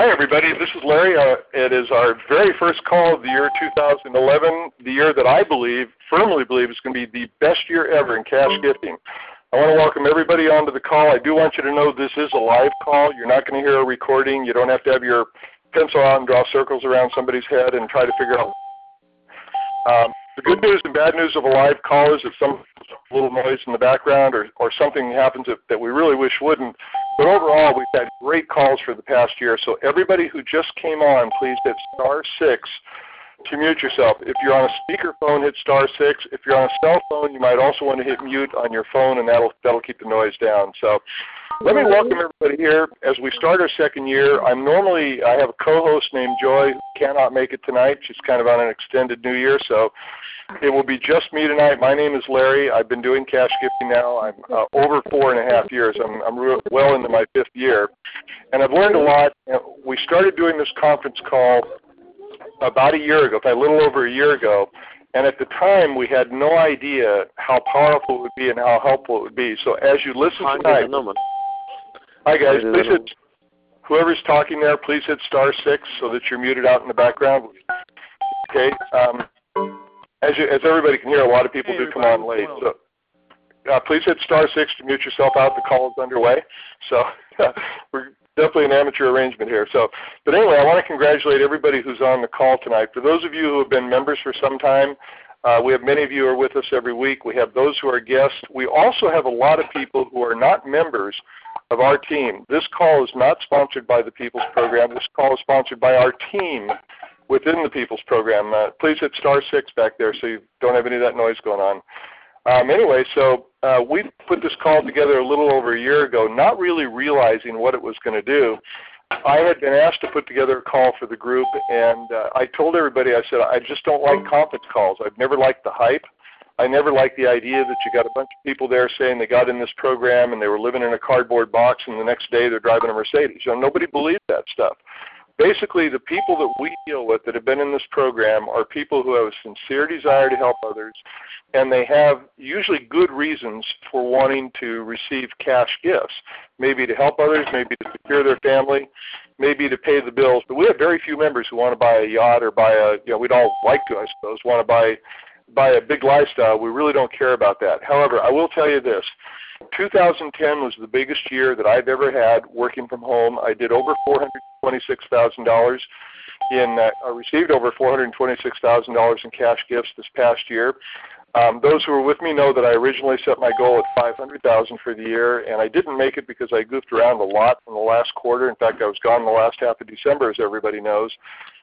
Hi, everybody. This is Larry. Uh, it is our very first call of the year 2011, the year that I believe, firmly believe, is going to be the best year ever in cash gifting. I want to welcome everybody onto the call. I do want you to know this is a live call. You're not going to hear a recording. You don't have to have your pencil out and draw circles around somebody's head and try to figure out. Um, the good news and bad news of a live call is that some little noise in the background or, or something happens that, that we really wish wouldn't. But overall, we've had great calls for the past year. So everybody who just came on, please hit star six to mute yourself. If you're on a speakerphone, hit star six. If you're on a cell phone, you might also want to hit mute on your phone, and that'll that'll keep the noise down. So let me welcome everybody here as we start our second year. I'm normally I have a co-host named Joy who cannot make it tonight. She's kind of on an extended New Year, so it will be just me tonight. My name is Larry. I've been doing cash gifting now. I'm uh, over four and a half years. I'm, I'm re- well into my fifth year, and I've learned a lot. We started doing this conference call about a year ago, a little over a year ago, and at the time, we had no idea how powerful it would be and how helpful it would be. So as you listen tonight, Hi guys, please hit whoever's talking there. Please hit star six so that you're muted out in the background. Okay. Um, as you, as everybody can hear, a lot of people hey, do come on late. So uh, please hit star six to mute yourself out. The call is underway. So we're definitely an amateur arrangement here. So, but anyway, I want to congratulate everybody who's on the call tonight. For those of you who have been members for some time, uh, we have many of you who are with us every week. We have those who are guests. We also have a lot of people who are not members of our team. This call is not sponsored by the People's Program. This call is sponsored by our team within the People's Program. Uh, please hit star six back there so you don't have any of that noise going on. Um, anyway, so uh, we put this call together a little over a year ago, not really realizing what it was going to do. I had been asked to put together a call for the group, and uh, I told everybody, I said, I just don't like conference calls. I've never liked the hype. I never liked the idea that you got a bunch of people there saying they got in this program and they were living in a cardboard box, and the next day they're driving a Mercedes. You know, nobody believed that stuff. Basically, the people that we deal with that have been in this program are people who have a sincere desire to help others, and they have usually good reasons for wanting to receive cash gifts. Maybe to help others, maybe to secure their family, maybe to pay the bills. But we have very few members who want to buy a yacht or buy a, you know, we'd all like to, I suppose, want to buy buy a big lifestyle. We really don't care about that. However, I will tell you this. 2010 was the biggest year that I've ever had working from home. I did over $426,000 in, uh, I received over $426,000 in cash gifts this past year. Um, those who were with me know that I originally set my goal at 500,000 for the year, and I didn't make it because I goofed around a lot in the last quarter. In fact, I was gone the last half of December, as everybody knows.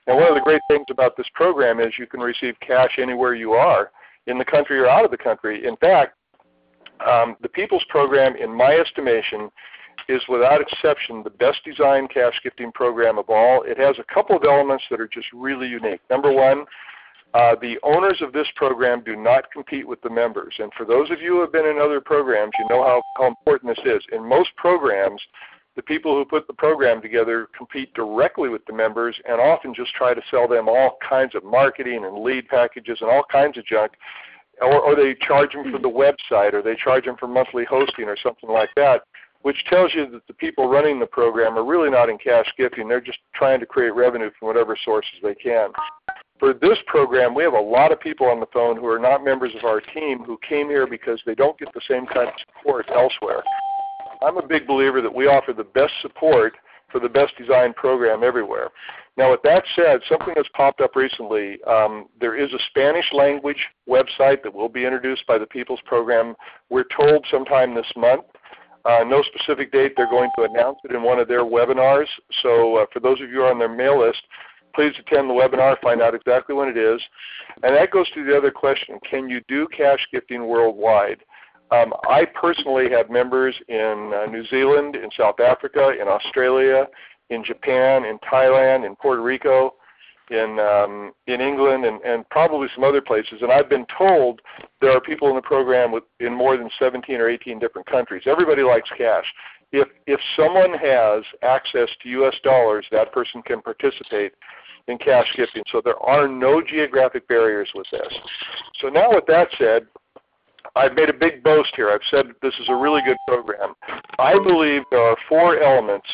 And one of the great things about this program is you can receive cash anywhere you are, in the country or out of the country. In fact, um, the People's Program, in my estimation, is without exception the best designed cash gifting program of all. It has a couple of elements that are just really unique. Number one, uh, the owners of this program do not compete with the members. And for those of you who have been in other programs, you know how, how important this is. In most programs, the people who put the program together compete directly with the members and often just try to sell them all kinds of marketing and lead packages and all kinds of junk. Or, or they charge them for the website or they charge them for monthly hosting or something like that, which tells you that the people running the program are really not in cash gifting. They're just trying to create revenue from whatever sources they can for this program, we have a lot of people on the phone who are not members of our team who came here because they don't get the same kind of support elsewhere. I'm a big believer that we offer the best support for the best designed program everywhere. Now, with that said, something that's popped up recently, um, there is a Spanish language website that will be introduced by the People's Program. We're told sometime this month. Uh, no specific date. They're going to announce it in one of their webinars. So, uh, for those of you on their mail list, please attend the webinar, find out exactly when it is. And that goes to the other question, can you do cash gifting worldwide? Um, I personally have members in uh, New Zealand, in South Africa, in Australia, in Japan, in Thailand, in Puerto Rico, in um, in England, and, and probably some other places. And I've been told there are people in the program with, in more than 17 or 18 different countries. Everybody likes cash. If if someone has access to U.S. dollars, that person can participate in cash gifting. So there are no geographic barriers with this. So now with that said, I've made a big boast here. I've said this is a really good program. I believe there are four elements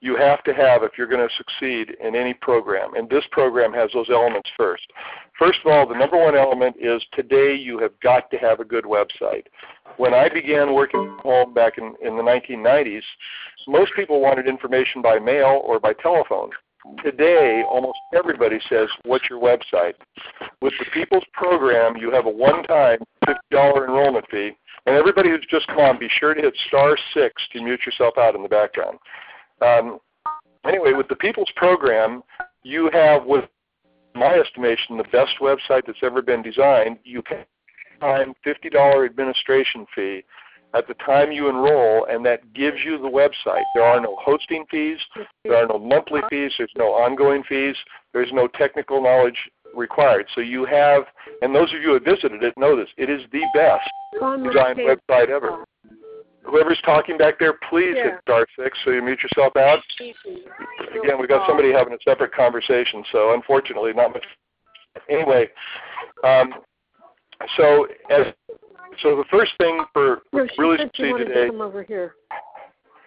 you have to have if you're going to succeed in any program. And this program has those elements first. First of all, the number one element is today you have got to have a good website. When I began working from home back in, in the 1990s, most people wanted information by mail or by telephone. Today, almost everybody says, What's your website? With the People's Program, you have a one time $50 enrollment fee. And everybody who's just come on, be sure to hit star 6 to mute yourself out in the background. Um, anyway, with the People's Program, you have, with my estimation, the best website that's ever been designed. You pay a time $50 administration fee at the time you enroll, and that gives you the website. There are no hosting fees, there are no monthly fees, there's no ongoing fees, there's no technical knowledge required. So you have, and those of you who have visited it know this, it is the best designed website ever. Whoever's talking back there, please yeah. hit star six so you mute yourself out. Again, we've got somebody having a separate conversation, so unfortunately, not much. Anyway, um, so as so the first thing for really succeed today. To come over here.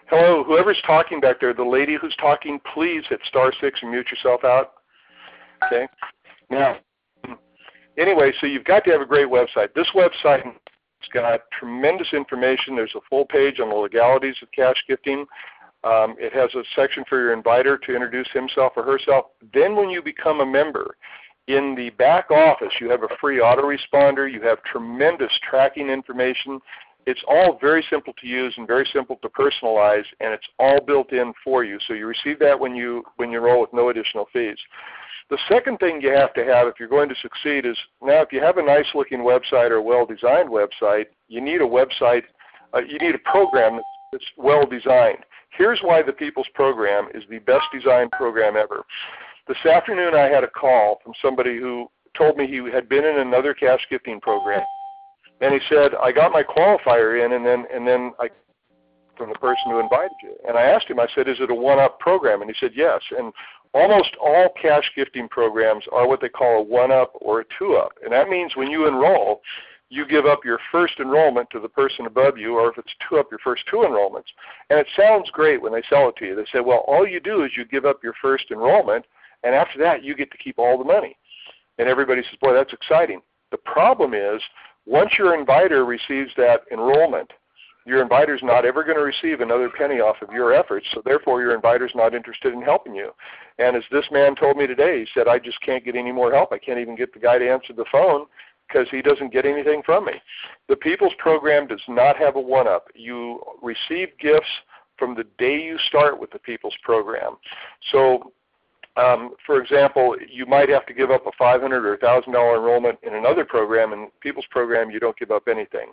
Hello, whoever's talking back there, the lady who's talking, please hit star six and mute yourself out. Okay. Now, anyway, so you've got to have a great website. This website has got tremendous information. There's a full page on the legalities of cash gifting. Um, it has a section for your inviter to introduce himself or herself. Then, when you become a member, in the back office, you have a free autoresponder. You have tremendous tracking information. It's all very simple to use and very simple to personalize, and it's all built in for you. So you receive that when you when you enroll with no additional fees. The second thing you have to have if you're going to succeed is now if you have a nice looking website or a well designed website, you need a website, uh, you need a program that's well designed. Here's why the People's Program is the best designed program ever. This afternoon, I had a call from somebody who told me he had been in another cash gifting program, and he said, "I got my qualifier in, and then and then I." From the person who invited you, and I asked him. I said, "Is it a one-up program?" And he said, "Yes." And almost all cash gifting programs are what they call a one-up or a two-up, and that means when you enroll, you give up your first enrollment to the person above you, or if it's two up, your first two enrollments. And it sounds great when they sell it to you. They say, well, all you do is you give up your first enrollment, and after that, you get to keep all the money. And everybody says, boy, that's exciting. The problem is, once your inviter receives that enrollment, your inviter is not ever going to receive another penny off of your efforts, so therefore your inviter is not interested in helping you. And as this man told me today, he said, I just can't get any more help. I can't even get the guy to answer the phone because he doesn't get anything from me. The People's Program does not have a one up. You receive gifts from the day you start with the People's Program. So um, for example, you might have to give up a 500 or $1,000 enrollment in another program. In People's Program, you don't give up anything.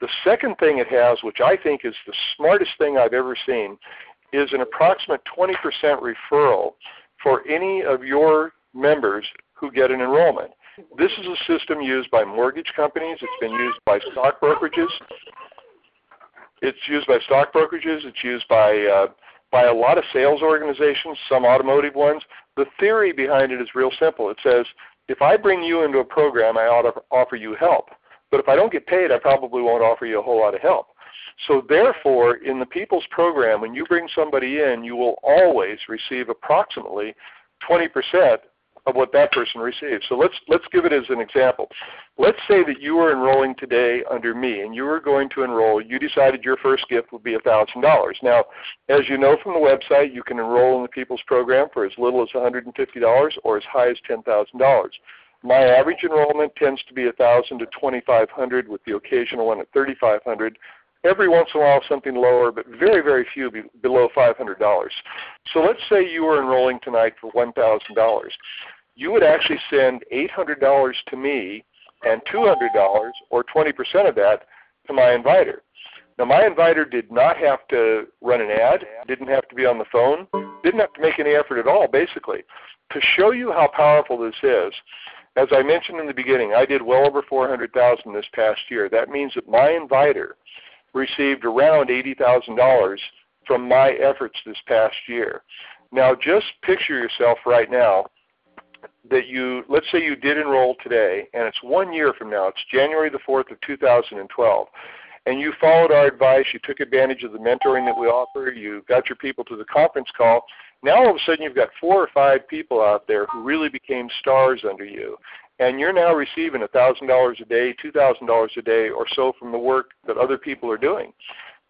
The second thing it has, which I think is the smartest thing I've ever seen, is an approximate 20% referral for any of your members who get an enrollment. This is a system used by mortgage companies. It's been used by stock brokerages. It's used by stock brokerages. It's used by uh, by a lot of sales organizations, some automotive ones. The theory behind it is real simple. It says, if I bring you into a program, I ought to offer you help. But if I don't get paid, I probably won't offer you a whole lot of help. So therefore, in the People's Program, when you bring somebody in, you will always receive approximately 20% of what that person receives. So let's let's give it as an example. Let's say that you are enrolling today under me, and you are going to enroll. You decided your first gift would be a thousand dollars. Now, as you know from the website, you can enroll in the People's Program for as little as $150 or as high as $10,000. My average enrollment tends to be a 1000 to 2500 with the occasional one at 3500 every once in a while something lower, but very, very few be below $500. So let's say you were enrolling tonight for $1,000 you would actually send $800 to me and $200 or 20% of that to my inviter. Now, my inviter did not have to run an ad, didn't have to be on the phone, didn't have to make any effort at all, basically. To show you how powerful this is, as I mentioned in the beginning, I did well over 400,000 this past year. That means that my inviter received around $80,000 from my efforts this past year. Now, just picture yourself right now that you, let's say you did enroll today, and it's one year from now, it's January the 4th of 2012, and you followed our advice, you took advantage of the mentoring that we offer, you got your people to the conference call, now all of a sudden you've got four or five people out there who really became stars under you. And you're now receiving $1,000 a day, $2,000 a day or so from the work that other people are doing.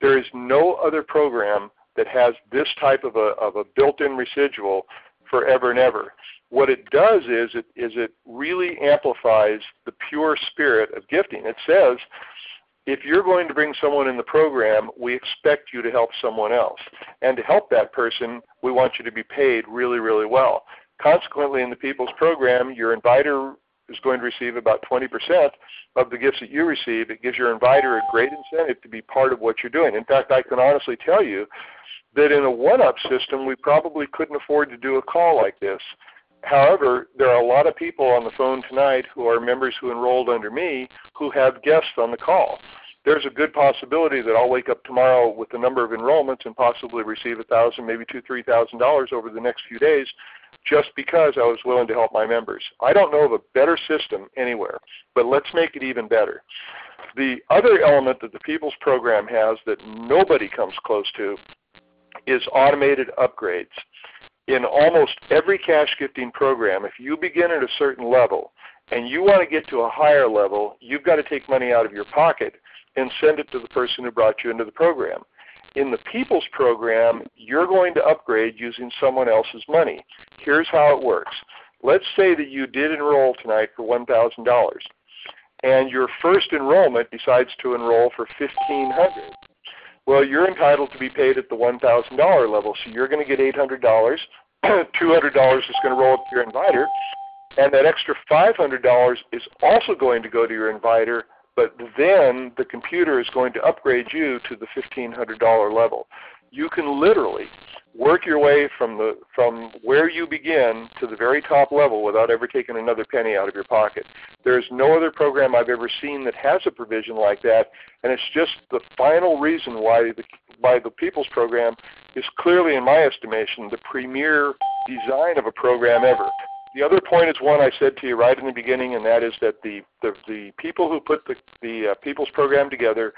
There is no other program that has this type of a, of a built-in residual forever and ever. What it does is it, is it really amplifies the pure spirit of gifting. It says, if you're going to bring someone in the program, we expect you to help someone else. And to help that person, we want you to be paid really, really well. Consequently, in the People's Program, your inviter is going to receive about 20% of the gifts that you receive. It gives your inviter a great incentive to be part of what you're doing. In fact, I can honestly tell you that in a one-up system, we probably couldn't afford to do a call like this. However, there are a lot of people on the phone tonight who are members who enrolled under me who have guests on the call. There's a good possibility that I'll wake up tomorrow with the number of enrollments and possibly receive a thousand, maybe two, three thousand dollars over the next few days, just because I was willing to help my members. I don't know of a better system anywhere, but let's make it even better. The other element that the People's Program has that nobody comes close to is automated upgrades. In almost every cash gifting program, if you begin at a certain level and you want to get to a higher level, you've got to take money out of your pocket and send it to the person who brought you into the program. In the People's Program, you're going to upgrade using someone else's money. Here's how it works. Let's say that you did enroll tonight for $1,000 and your first enrollment decides to enroll for $1,500. well, you're entitled to be paid at the $1,000 level. So you're going to get $800. $200 is going to roll up to your inviter. And that extra $500 is also going to go to your inviter, but then the computer is going to upgrade you to the $1,500 level. You can literally work your way from the from where you begin to the very top level without ever taking another penny out of your pocket. There's no other program I've ever seen that has a provision like that, and it's just the final reason why the why the People's Program is clearly, in my estimation, the premier design of a program ever. The other point is one I said to you right in the beginning, and that is that the the, the people who put the the uh, People's Program together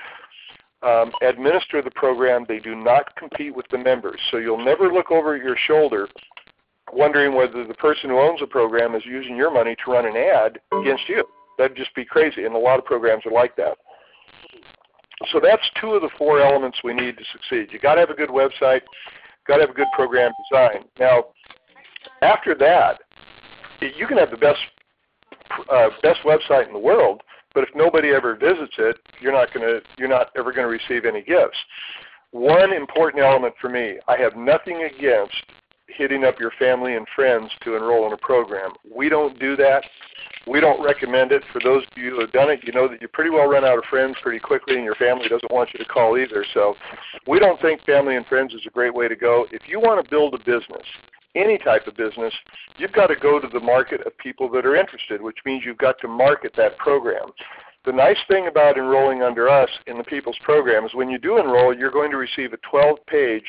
um, administer the program. They do not compete with the members. So you'll never look over your shoulder wondering whether the person who owns the program is using your money to run an ad against you. That'd just be crazy, and a lot of programs are like that. So that's two of the four elements we need to succeed. You got to have a good website, got to have a good program design. Now, after that, you can have the best uh, best website in the world, but if nobody ever visits it, you're not going to you're not ever going to receive any gifts. One important element for me, I have nothing against hitting up your family and friends to enroll in a program. We don't do that. We don't recommend it. For those of you who have done it, you know that you pretty well run out of friends pretty quickly and your family doesn't want you to call either. So we don't think family and friends is a great way to go. If you want to build a business, any type of business, you've got to go to the market of people that are interested, which means you've got to market that program. The nice thing about enrolling under us in the People's Program is when you do enroll, you're going to receive a 12-page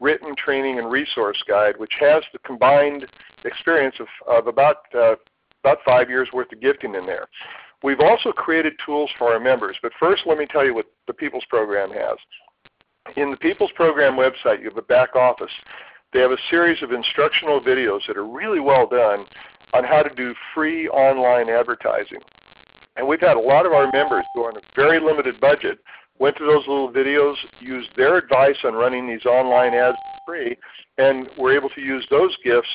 written training and resource guide, which has the combined experience of, of about, uh, about five years worth of gifting in there. We've also created tools for our members, but first let me tell you what the People's Program has. In the People's Program website, you have a back office they have a series of instructional videos that are really well done on how to do free online advertising. And we've had a lot of our members who are on a very limited budget went to those little videos, used their advice on running these online ads free, and were able to use those gifts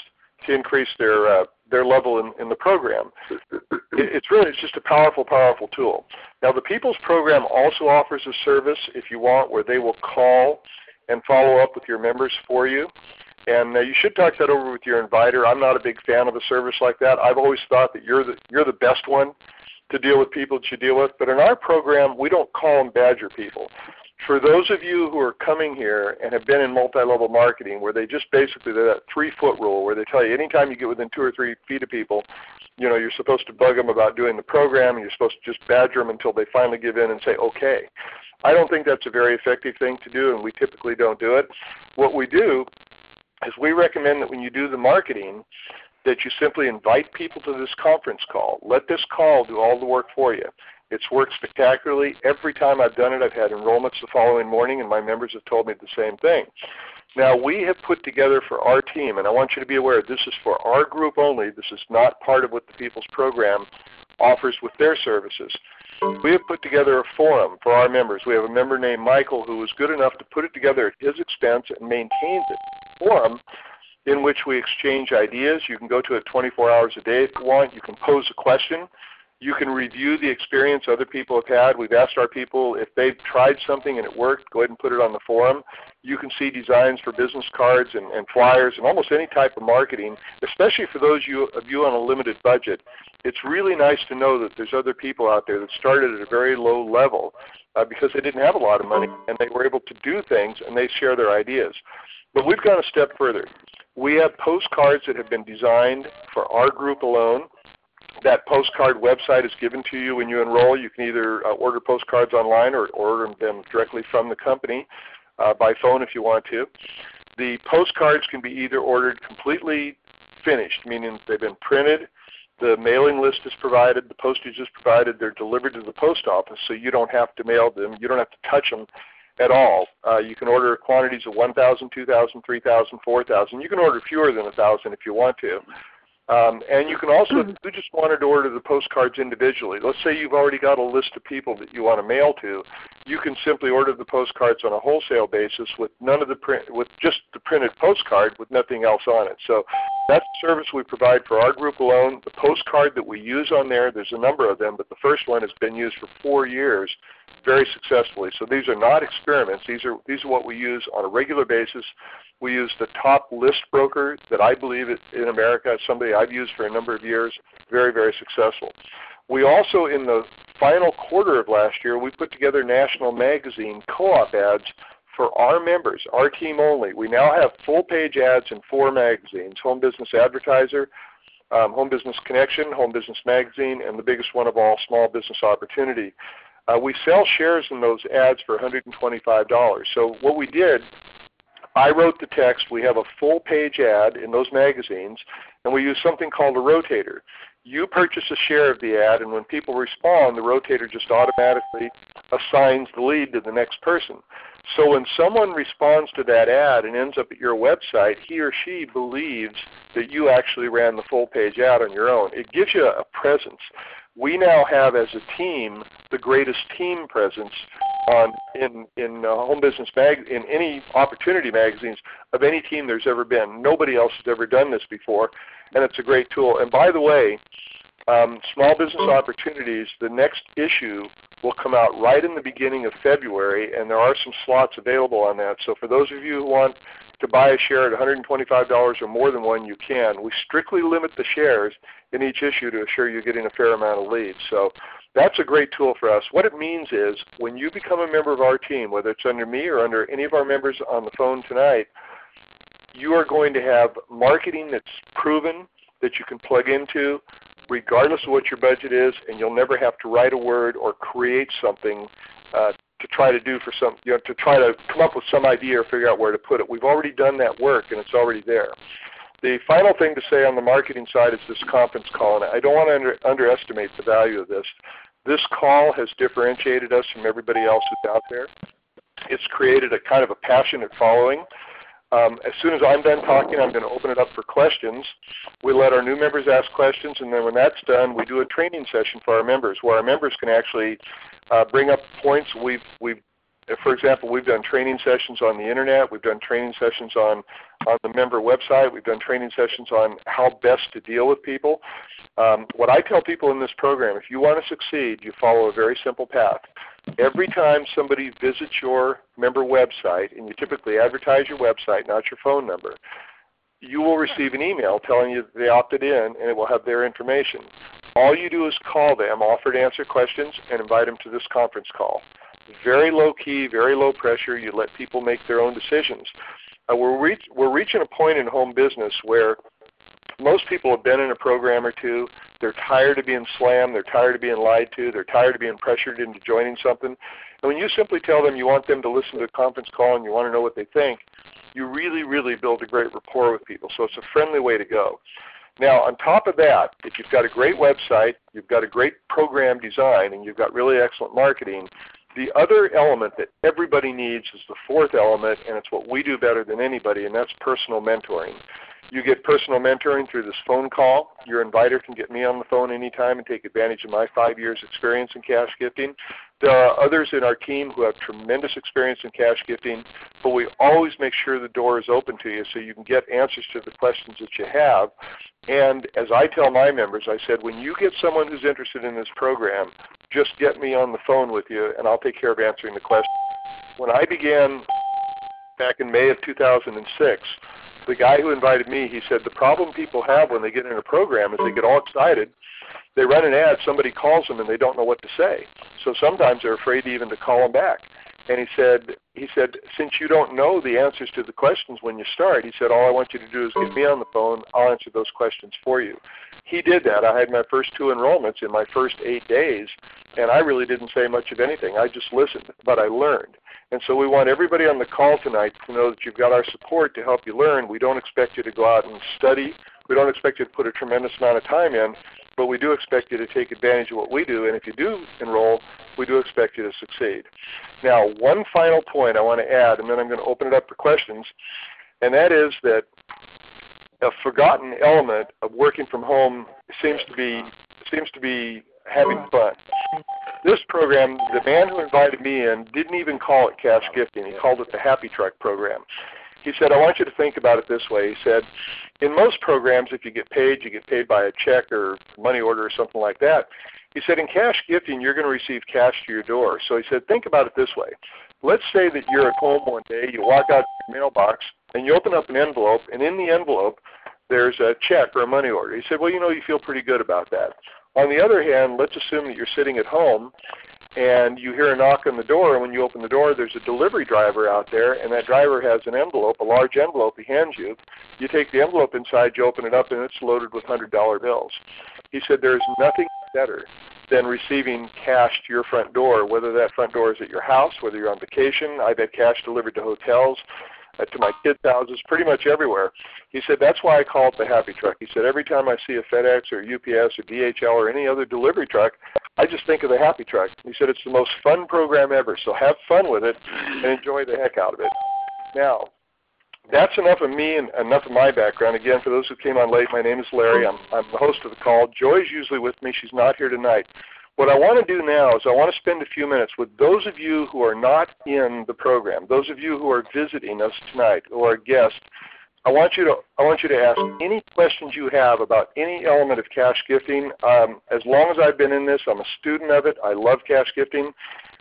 to increase their uh, their level in, in the program. it's really it's just a powerful, powerful tool. Now the People's Program also offers a service if you want where they will call and follow up with your members for you. And uh, you should talk that over with your inviter. I'm not a big fan of a service like that. I've always thought that you're the you're the best one to deal with people that you deal with. But in our program, we don't call them badger people. For those of you who are coming here and have been in multi-level marketing, where they just basically they're that three-foot rule, where they tell you anytime you get within two or three feet of people, you know you're supposed to bug them about doing the program, and you're supposed to just badger them until they finally give in and say okay. I don't think that's a very effective thing to do, and we typically don't do it. What we do is we recommend that when you do the marketing, that you simply invite people to this conference call. Let this call do all the work for you. It's worked spectacularly. Every time I've done it, I've had enrollments the following morning, and my members have told me the same thing. Now, we have put together for our team, and I want you to be aware this is for our group only. This is not part of what the People's Program offers with their services. We have put together a forum for our members. We have a member named Michael who was good enough to put it together at his expense and maintains it. Forum in which we exchange ideas. You can go to it 24 hours a day if you want. You can pose a question. You can review the experience other people have had. We've asked our people if they've tried something and it worked, go ahead and put it on the forum. You can see designs for business cards and, and flyers and almost any type of marketing, especially for those you, of you on a limited budget. It's really nice to know that there's other people out there that started at a very low level uh, because they didn't have a lot of money and they were able to do things and they share their ideas. But we've gone a step further. We have postcards that have been designed for our group alone that postcard website is given to you when you enroll. You can either uh, order postcards online or order them directly from the company uh, by phone if you want to. The postcards can be either ordered completely finished, meaning they've been printed, the mailing list is provided, the postage is provided, they're delivered to the post office so you don't have to mail them, you don't have to touch them at all. Uh, you can order quantities of 1,000, 2,000, 3,000, 4,000. You can order fewer than 1,000 if you want to. Um, and you can also, if you just wanted to order the postcards individually, let's say you've already got a list of people that you want to mail to, you can simply order the postcards on a wholesale basis with none of the print, with just the printed postcard with nothing else on it. So that's the service we provide for our group alone. The postcard that we use on there, there's a number of them, but the first one has been used for four years very successfully. So these are not experiments. These are these are what we use on a regular basis. We use the top list broker that I believe in America, somebody I've used for a number of years, very very successful. We also in the final quarter of last year we put together national magazine co-op ads for our members, our team only. We now have full page ads in four magazines: Home Business Advertiser, um, Home Business Connection, Home Business Magazine, and the biggest one of all, Small Business Opportunity. Uh, we sell shares in those ads for $125. So what we did, I wrote the text. We have a full page ad in those magazines, and we use something called a rotator. You purchase a share of the ad, and when people respond, the rotator just automatically assigns the lead to the next person. So when someone responds to that ad and ends up at your website, he or she believes that you actually ran the full page ad on your own. It gives you a presence we now have as a team the greatest team presence on in in uh, home business mag in any opportunity magazines of any team there's ever been. Nobody else has ever done this before, and it's a great tool. And by the way, um, small business opportunities. The next issue will come out right in the beginning of February, and there are some slots available on that. So for those of you who want to buy a share at $125 or more than one, you can. We strictly limit the shares in each issue to assure you're getting a fair amount of leads. So that's a great tool for us. What it means is when you become a member of our team, whether it's under me or under any of our members on the phone tonight, you are going to have marketing that's proven that you can plug into regardless of what your budget is, and you'll never have to write a word or create something uh, to try to do for some, you know, to try to come up with some idea or figure out where to put it. We've already done that work and it's already there. The final thing to say on the marketing side is this conference call, and I don't want to under, underestimate the value of this. This call has differentiated us from everybody else that's out there. It's created a kind of a passionate following. Um, as soon as I'm done talking, I'm going to open it up for questions. We let our new members ask questions, and then when that's done, we do a training session for our members where our members can actually uh, bring up points we've, we've for example, we've done training sessions on the internet. We've done training sessions on, on the member website. We've done training sessions on how best to deal with people. Um, what I tell people in this program, if you want to succeed, you follow a very simple path. Every time somebody visits your member website, and you typically advertise your website, not your phone number, you will receive an email telling you that they opted in and it will have their information. All you do is call them, offer to answer questions, and invite them to this conference call. Very low key, very low pressure. You let people make their own decisions. Uh, we're, we're reaching a point in home business where most people have been in a program or two. They're tired of being slammed. They're tired of being lied to. They're tired of being pressured into joining something. And when you simply tell them you want them to listen to a conference call and you want to know what they think, you really, really build a great rapport with people. So it's a friendly way to go. Now, on top of that, if you've got a great website, you've got a great program design, and you've got really excellent marketing, the other element that everybody needs is the fourth element, and it's what we do better than anybody, and that's personal mentoring. You get personal mentoring through this phone call. Your inviter can get me on the phone anytime and take advantage of my five years experience in cash gifting. There are others in our team who have tremendous experience in cash gifting, but we always make sure the door is open to you so you can get answers to the questions that you have. And as I tell my members, I said, when you get someone who's interested in this program, just get me on the phone with you and I'll take care of answering the questions. When I began back in May of 2006, the guy who invited me, he said the problem people have when they get in a program is they get all excited. They run an ad, somebody calls them, and they don't know what to say. So sometimes they're afraid even to call them back. And he said, he said, since you don't know the answers to the questions when you start, he said, all I want you to do is get me on the phone. I'll answer those questions for you. He did that. I had my first two enrollments in my first eight days, and I really didn't say much of anything. I just listened, but I learned. And so we want everybody on the call tonight to know that you've got our support to help you learn. We don't expect you to go out and study. We don't expect you to put a tremendous amount of time in, but we do expect you to take advantage of what we do. And if you do enroll, we do expect you to succeed. Now, one final point I want to add, and then I'm going to open it up for questions, and that is that a forgotten element of working from home seems to be seems to be having fun this program, the man who invited me in didn't even call it cash gifting. He called it the Happy Truck program. He said, I want you to think about it this way. He said, in most programs, if you get paid, you get paid by a check or money order or something like that. He said, in cash gifting, you're going to receive cash to your door. So he said, think about it this way. Let's say that you're at home one day, you walk out to your mailbox, and you open up an envelope, and in the envelope, there's a check or a money order. He said, well, you know, you feel pretty good about that. On the other hand, let's assume that you're sitting at home and you hear a knock on the door, and when you open the door, there's a delivery driver out there, and that driver has an envelope, a large envelope he hands you. You take the envelope inside, you open it up, and it's loaded with $100 bills. He said there's nothing better than receiving cash to your front door, whether that front door is at your house, whether you're on vacation. I've had cash delivered to hotels Uh, to my kids' houses, pretty much everywhere. He said, that's why I call it the happy truck. He said, every time I see a FedEx or UPS or DHL or any other delivery truck, I just think of the happy truck. He said, it's the most fun program ever, so have fun with it and enjoy the heck out of it. Now, that's enough of me and enough of my background. Again, for those who came on late, my name is Larry. I'm, I'm the host of the call. Joy's usually with me. She's not here tonight. What I want to do now is I want to spend a few minutes with those of you who are not in the program, those of you who are visiting us tonight or a guest. I want you to I want you to ask any questions you have about any element of cash gifting. Um, as long as I've been in this, I'm a student of it. I love cash gifting.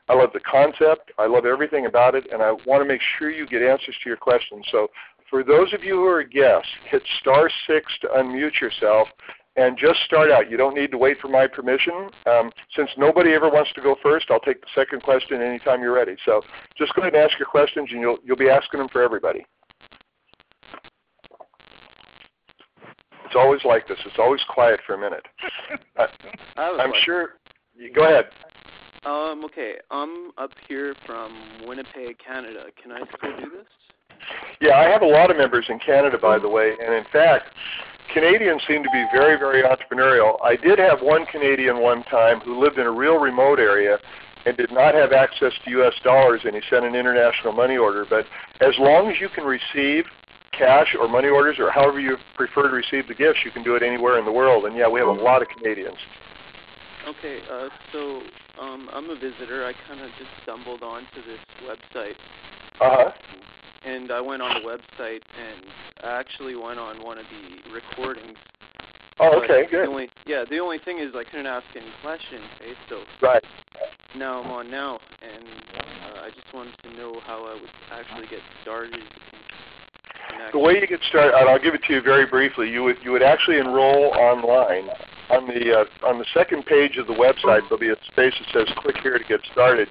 I love the concept. I love everything about it, and I want to make sure you get answers to your questions. So for those of you who are guests, hit star six to unmute yourself and just start out. You don't need to wait for my permission. Um, since nobody ever wants to go first, I'll take the second question anytime you're ready. So just go ahead and ask your questions, and you'll, you'll be asking them for everybody. It's always like this. It's always quiet for a minute. Uh, I'm sure. Go ahead. Um, okay, I'm up here from Winnipeg, Canada. Can I still do this? Yeah, I have a lot of members in Canada, by the way, and in fact, Canadians seem to be very, very entrepreneurial. I did have one Canadian one time who lived in a real remote area and did not have access to U.S. dollars, and he sent an international money order. But as long as you can receive cash or money orders or however you prefer to receive the gifts, you can do it anywhere in the world. And yeah, we have a lot of Canadians. Okay, uh, so um, I'm a visitor. I kind of just stumbled onto this website. Uh huh and I went on the website and I actually went on one of the recordings. Oh, okay, good. The only, yeah, the only thing is I couldn't ask any questions, okay? So right. now I'm on now, and uh, I just wanted to know how I would actually get started. The way you get started, I'll give it to you very briefly. You would you would actually enroll online. On the uh, on the second page of the website, there'll be a space that says "Click here to get started."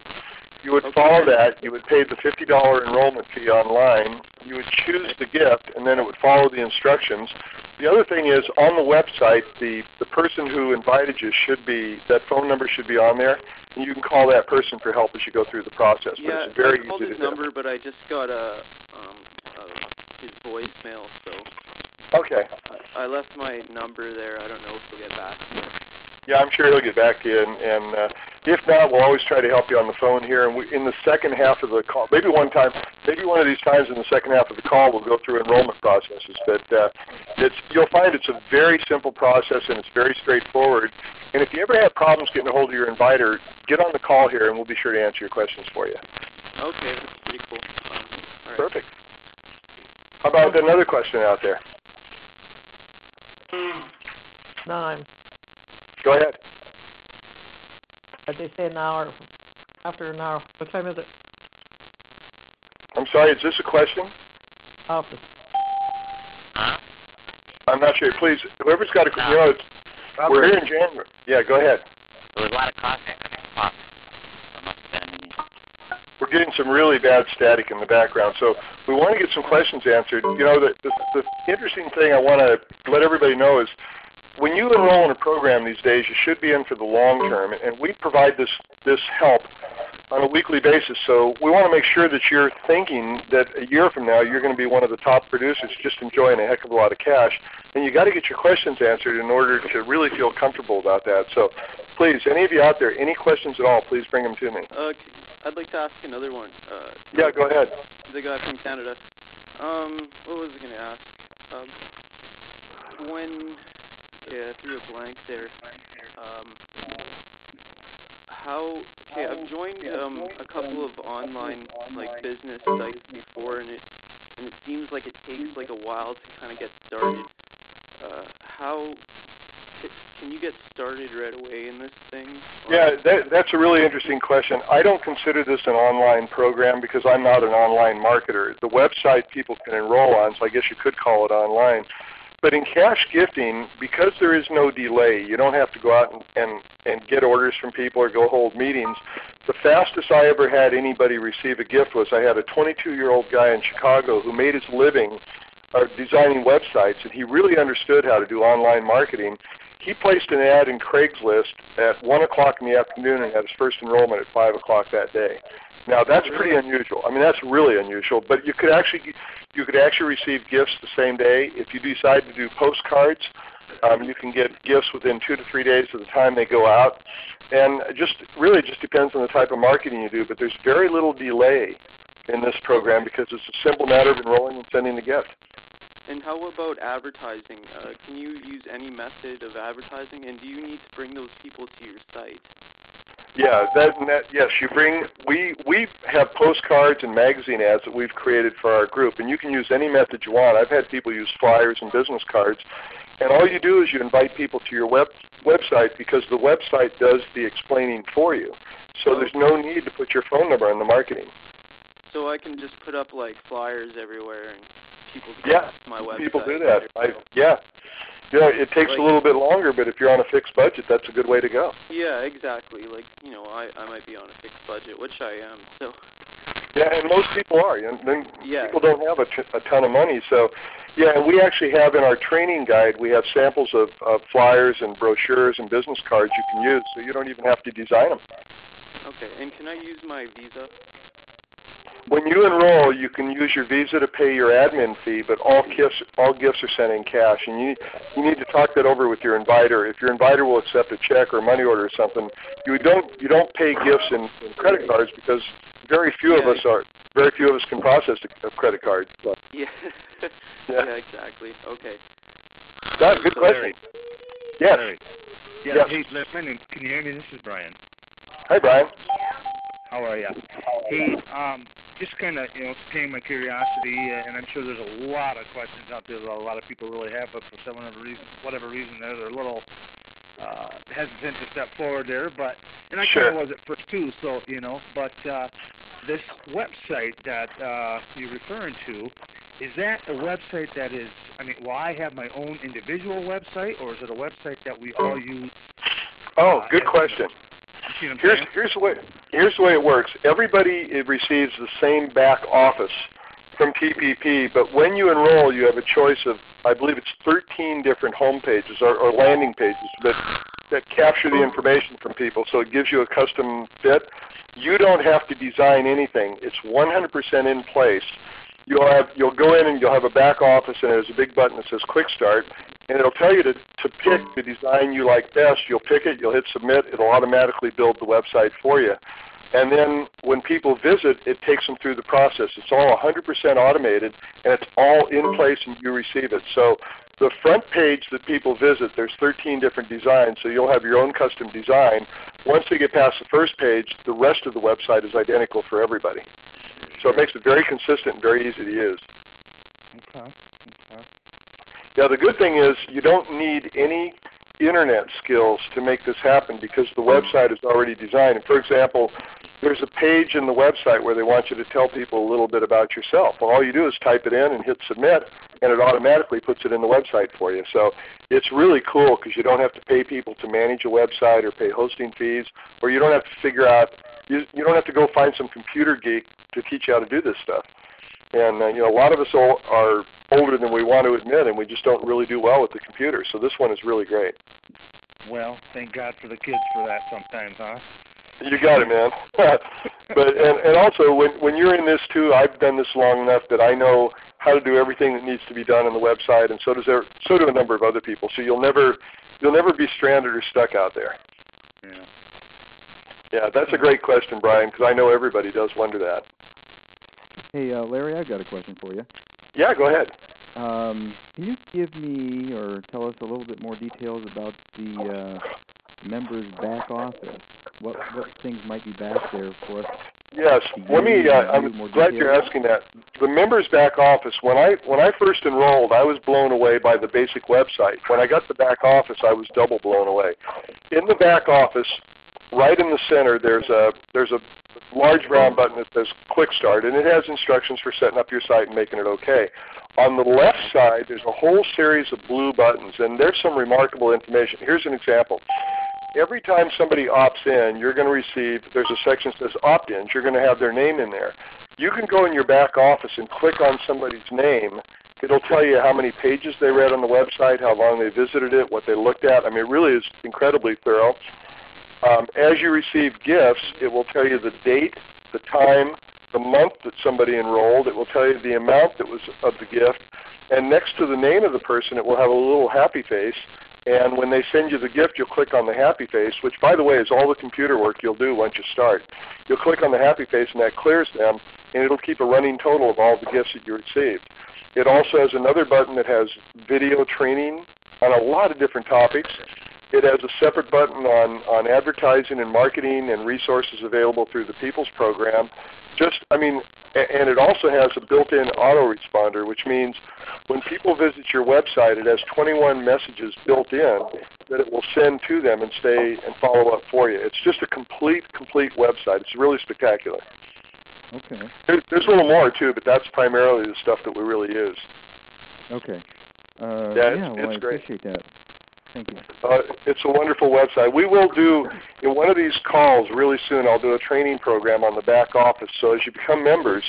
You would follow that. You would pay the $50 enrollment fee online. You would choose the gift, and then it would follow the instructions. The other thing is on the website, the, the person who invited you should be, that phone number should be on there, and you can call that person for help as you go through the process. Yeah, but it's very I called easy his to number, do. but I just got a, um, a his voicemail, so. Okay. I left my number there. I don't know if he'll get back. Yeah, I'm sure he'll get back to you. And, and uh, if not, we'll always try to help you on the phone here. And we, in the second half of the call, maybe one time, maybe one of these times in the second half of the call, we'll go through enrollment processes. But uh, it's you'll find it's a very simple process and it's very straightforward. And if you ever have problems getting a hold of your inviter, get on the call here, and we'll be sure to answer your questions for you. Okay, that's pretty cool. Um, all right. Perfect. How about another question out there? Nine. Go ahead. But they say an hour. After an hour. What time is it? I'm sorry, is this a question? Office. I'm not sure. Please, whoever's got a, you know, it's, we're here in January. Yeah, go ahead. There was a lot of coughing. Cough. That must have been me. We're getting some really bad static in the background, so we want to get some questions answered. You know, the, the, the interesting thing I want to let everybody know is when you enroll in a program these days, you should be in for the long term, and we provide this this help on a weekly basis. So we want to make sure that you're thinking that a year from now you're going to be one of the top producers, just enjoying a heck of a lot of cash. And you've got to get your questions answered in order to really feel comfortable about that. So please, any of you out there, any questions at all, please bring them to me. Uh, I'd like to ask another one. Uh, Yeah, go ahead. the guy from Canada. Um, what was I going to ask? Um, when yeah, I threw a blank there. Um, how? Okay, I've joined um a couple of online like business sites before, and it and it seems like it takes like a while to kind of get started. Uh, how? Can you get started right away in this thing? Yeah, that, that's a really interesting question. I don't consider this an online program because I'm not an online marketer. The website people can enroll on, so I guess you could call it online. But in cash gifting, because there is no delay, you don't have to go out and, and, and get orders from people or go hold meetings. The fastest I ever had anybody receive a gift was I had a 22-year-old guy in Chicago who made his living uh, designing websites, and he really understood how to do online marketing. He placed an ad in Craigslist at 1 o'clock in the afternoon and had his first enrollment at 5 o'clock that day. Now that's pretty unusual. I mean that's really unusual. But you could actually you could actually receive gifts the same day. If you decide to do postcards, um, you can get gifts within two to three days of the time they go out. And just really just depends on the type of marketing you do. But there's very little delay in this program because it's a simple matter of enrolling and sending the gift. And how about advertising? Uh, can you use any method of advertising? And do you need to bring those people to your site? Yeah, that, that yes, you bring we we have postcards and magazine ads that we've created for our group, and you can use any method you want. I've had people use flyers and business cards, and all you do is you invite people to your web website because the website does the explaining for you. So there's no need to put your phone number in the marketing. So I can just put up like flyers everywhere and people can Yeah, my website. people do that. I, yeah, know, it takes a little bit longer, but if you're on a fixed budget, that's a good way to go. Yeah, exactly. Like you know, I I might be on a fixed budget, which I am. So Yeah, and most people are. Know, then Yeah. People don't have a, t- a ton of money, so yeah. And we actually have in our training guide, we have samples of, of flyers and brochures and business cards you can use, so you don't even have to design them. okay. And can I use my Visa? When you enroll, you can use your Visa to pay your admin fee, but all mm-hmm. gifts all gifts are sent in cash, and you you need to talk that over with your inviter. If your inviter will accept a check or a money order or something, you don't you don't pay gifts in, in credit cards because very few of us are very few of us can process a, a credit card. So, Yeah. Yeah. yeah, exactly. Okay. that, good So, question. Larry. Yes. Larry. Yeah, Yes. hey, listen, can you hear me? This is Brian. Hi, Brian. How are you? Hey, um, just kind of, you know, paying my curiosity, uh, and I'm sure there's a lot of questions out there that a lot of people really have, but for some whatever reason, whatever reason, they're, they're a little uh, hesitant to step forward there. But and I Sure. kind of was at first too, so you know. But uh, this website that uh, you're referring to, is that a website that is? I mean, will I have my own individual website, or is it a website that we all use? Oh, Uh, good question. You see what I'm Here's here's the way here's the way it works. Everybody receives the same back office from TPP, but when you enroll, you have a choice of I believe it's 13 different home pages or, or landing pages that that capture the information from people. So it gives you a custom fit. You don't have to design anything. It's 100% in place. You'll have you'll go in and you'll have a back office and there's a big button that says Quick Start, and it'll tell you to to pick the design you like best. You'll pick it, you'll hit submit, it'll automatically build the website for you. And then when people visit, it takes them through the process. It's all 100% automated, and it's all in place and you receive it. So the front page that people visit, there's 13 different designs, so you'll have your own custom design. Once they get past the first page, the rest of the website is identical for everybody. So it makes it very consistent and very easy to use. Okay. Okay. Now the good thing is you don't need any internet skills to make this happen because the website is already designed. And for example, there's a page in the website where they want you to tell people a little bit about yourself. Well, all you do is type it in and hit submit, and it automatically puts it in the website for you. So it's really cool because you don't have to pay people to manage a website or pay hosting fees, or you don't have to figure out, you, you don't have to go find some computer geek to teach you how to do this stuff. And uh, you know, a lot of us all are older than we want to admit, and we just don't really do well with the computer. So this one is really great. Well, thank God for the kids for that sometimes, huh? You got it, man. but and and also when when you're in this too, I've done this long enough that I know how to do everything that needs to be done on the website, and so does there, so do a number of other people. So you'll never you'll never be stranded or stuck out there. Yeah. Yeah, that's a great question, Brian, because I know everybody does wonder that. Hey, uh, Larry, I've got a question for you. Yeah, go ahead. Um, can you give me or tell us a little bit more details about the uh, members back office? What what things might be back there for us? Yes, let me. Uh, I'm glad you're asking that. The members back office. When I when I first enrolled, I was blown away by the basic website. When I got the back office, I was double blown away. In the back office, right in the center, there's a there's a large brown button that says Quick Start, and it has instructions for setting up your site and making it okay. On the left side, there's a whole series of blue buttons, and there's some remarkable information. Here's an example. Every time somebody opts in, you're going to receive, there's a section that says opt-ins. You're going to have their name in there. You can go in your back office and click on somebody's name. It'll tell you how many pages they read on the website, how long they visited it, what they looked at. I mean, it really is incredibly thorough. Um, as you receive gifts, it will tell you the date, the time, the month that somebody enrolled. It will tell you the amount that was of the gift. And next to the name of the person, it will have a little happy face. And when they send you the gift, you'll click on the happy face, which, by the way, is all the computer work you'll do once you start. You'll click on the happy face, and that clears them, and it'll keep a running total of all the gifts that you received. It also has another button that has video training on a lot of different topics. It has a separate button on, on advertising and marketing and resources available through the People's Program. Just, I mean, and it also has a built-in autoresponder, which means when people visit your website, it has 21 messages built in that it will send to them and stay and follow up for you. It's just a complete, complete website. It's really spectacular. Okay. There, there's a little more too, but that's primarily the stuff that we really use. Okay. Uh, Yeah, it's- well, it's I great. appreciate that. Thank you. Uh, it's a wonderful website. We will do in one of these calls really soon. I'll do a training program on the back office. So as you become members,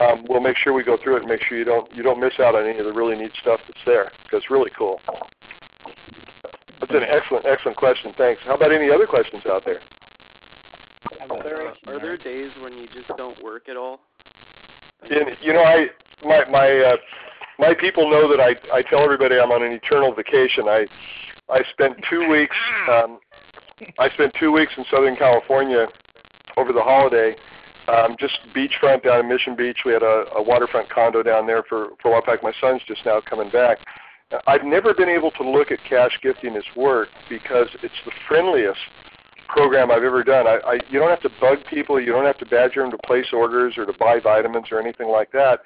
um, we'll make sure we go through it and make sure you don't you don't miss out on any of the really neat stuff that's there. Because it's really cool. That's an excellent excellent question. Thanks. How about any other questions out there? Are there, are there days when you just don't work at all? And you know, I my my uh, my people know that I I tell everybody I'm on an eternal vacation. I I spent two weeks um, I spent two weeks in Southern California over the holiday, um, just beachfront down in Mission Beach. We had a, a waterfront condo down there for for a while. Fact, my son's just now coming back. I've never been able to look at cash gifting as work because it's the friendliest program I've ever done. I, I you don't have to bug people, you don't have to badger them to place orders or to buy vitamins or anything like that.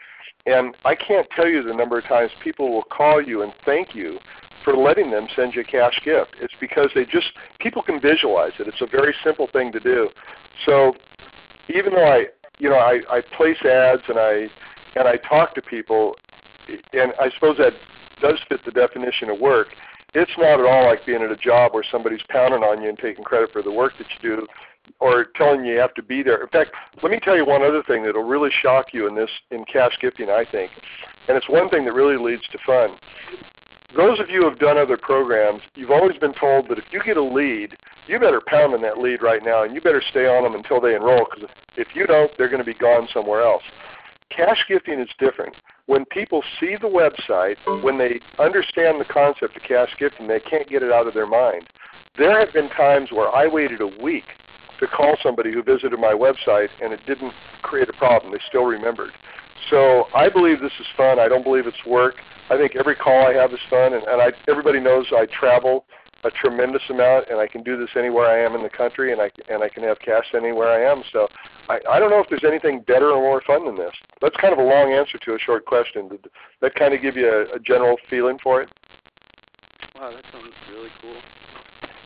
And I can't tell you the number of times people will call you and thank you for letting them send you a cash gift. It's because they just people can visualize it. It's a very simple thing to do. So even though I you know I, I place ads and I and I talk to people, and I suppose that does fit the definition of work. It's not at all like being at a job where somebody's pounding on you and taking credit for the work that you do or telling you you have to be there. In fact, let me tell you one other thing that will really shock you in this in cash gifting, I think. And it's one thing that really leads to fun. Those of you who have done other programs, you've always been told that if you get a lead, you better pound on that lead right now and you better stay on them until they enroll because if you don't, they're going to be gone somewhere else. cash gifting is different. When people see the website, when they understand the concept of cash gifting, they can't get it out of their mind. There have been times where I waited a week to call somebody who visited my website and it didn't create a problem. They still remembered. So I believe this is fun. I don't believe it's work. I think every call I have is fun, and, and I, everybody knows I travel a tremendous amount, and I can do this anywhere I am in the country, and I and I can have cash anywhere I am. So I, I don't know if there's anything better or more fun than this. That's kind of a long answer to a short question. Did that kind of give you a, a general feeling for it? Wow, that sounds really cool.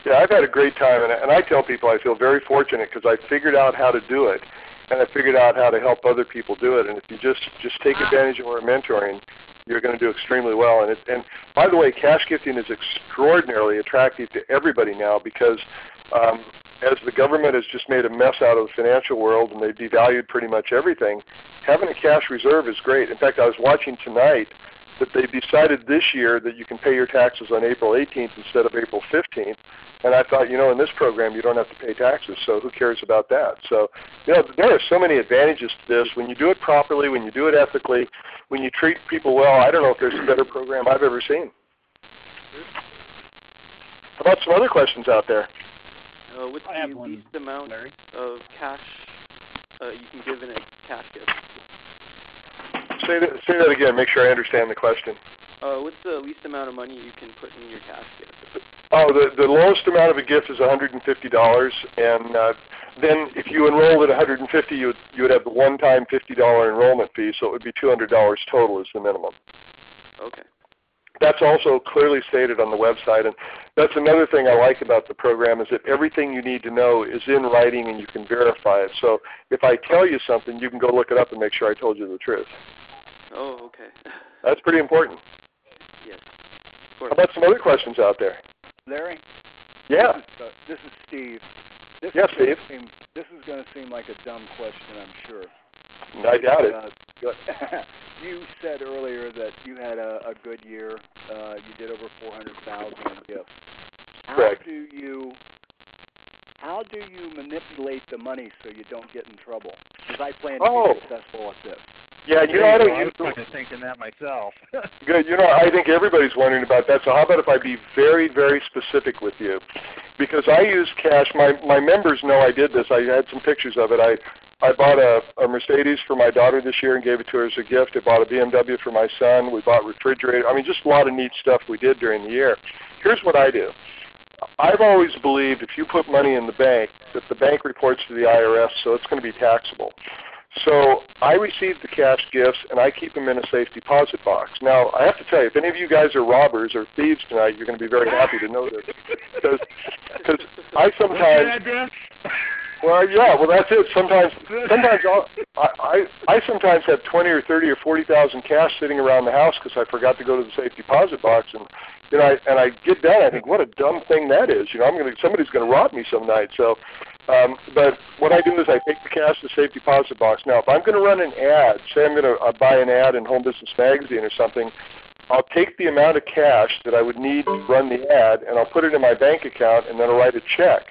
Yeah, I've had a great time, and, and I tell people I feel very fortunate because I figured out how to do it, and I figured out how to help other people do it. And if you just just take advantage of our mentoring, you're going to do extremely well. And it, and by the way, cash gifting is extraordinarily attractive to everybody now because um, as the government has just made a mess out of the financial world and they've devalued pretty much everything, having a cash reserve is great. In fact, I was watching tonight that they decided this year that you can pay your taxes on April 18th instead of April 15th. And I thought, you know, in this program you don't have to pay taxes, so who cares about that? So, you know, there are so many advantages to this. When you do it properly, when you do it ethically, when you treat people well, I don't know if there's a better program I've ever seen. How about some other questions out there? Uh, what's I have the one, least amount Larry. of cash uh, you can give in a cash gift? Say that, say that again. Make sure I understand the question. Uh, what's the least amount of money you can put in your cash gift? Oh, the the lowest amount of a gift is $150, and uh, then if you enrolled at 150, you would you would have the one-time $50 enrollment fee, so it would be $200 total is the minimum. Okay. That's also clearly stated on the website, and that's another thing I like about the program is that everything you need to know is in writing and you can verify it. So if I tell you something, you can go look it up and make sure I told you the truth. Oh, okay. That's pretty important. yes. Of How course. about some other questions out there? Larry? Yeah. This is, uh, this is Steve. This Yeah, is gonna Steve. Seem, this is going to seem like a dumb question, I'm sure. I doubt it. Uh, but you said earlier that you had a, a good year. Uh, you did over 400000 in gifts. How Correct. do you how do you manipulate the money so you don't get in trouble? Because I plan to Oh. be successful at this. Yeah, you know, I I don't was use the kind of thinking that myself. Good. You know, I think everybody's wondering about that. So how about if I be very, very specific with you? Because I use cash. My my members know I did this. I had some pictures of it. I I bought a, a Mercedes for my daughter this year and gave it to her as a gift. I bought a BMW for my son. We bought refrigerator. I mean, just a lot of neat stuff we did during the year. Here's what I do. I've always believed if you put money in the bank, that the bank reports to the IRS, so it's going to be taxable. So I receive the cash gifts and I keep them in a safe deposit box. Now I have to tell you, if any of you guys are robbers or thieves tonight, you're going to be very happy to know this because because I sometimes well yeah well that's it. Sometimes sometimes I'll, I I I sometimes have twenty or thirty or forty thousand cash sitting around the house because I forgot to go to the safe deposit box and you know I, and I get done I think what a dumb thing that is. You know I'm gonna somebody's gonna rob me some night. So um, but what I do is I take the cash to the safe deposit box. Now, if I'm going to run an ad, say I'm going to uh, buy an ad in Home Business Magazine or something, I'll take the amount of cash that I would need to run the ad, and I'll put it in my bank account, and then I'll write a check.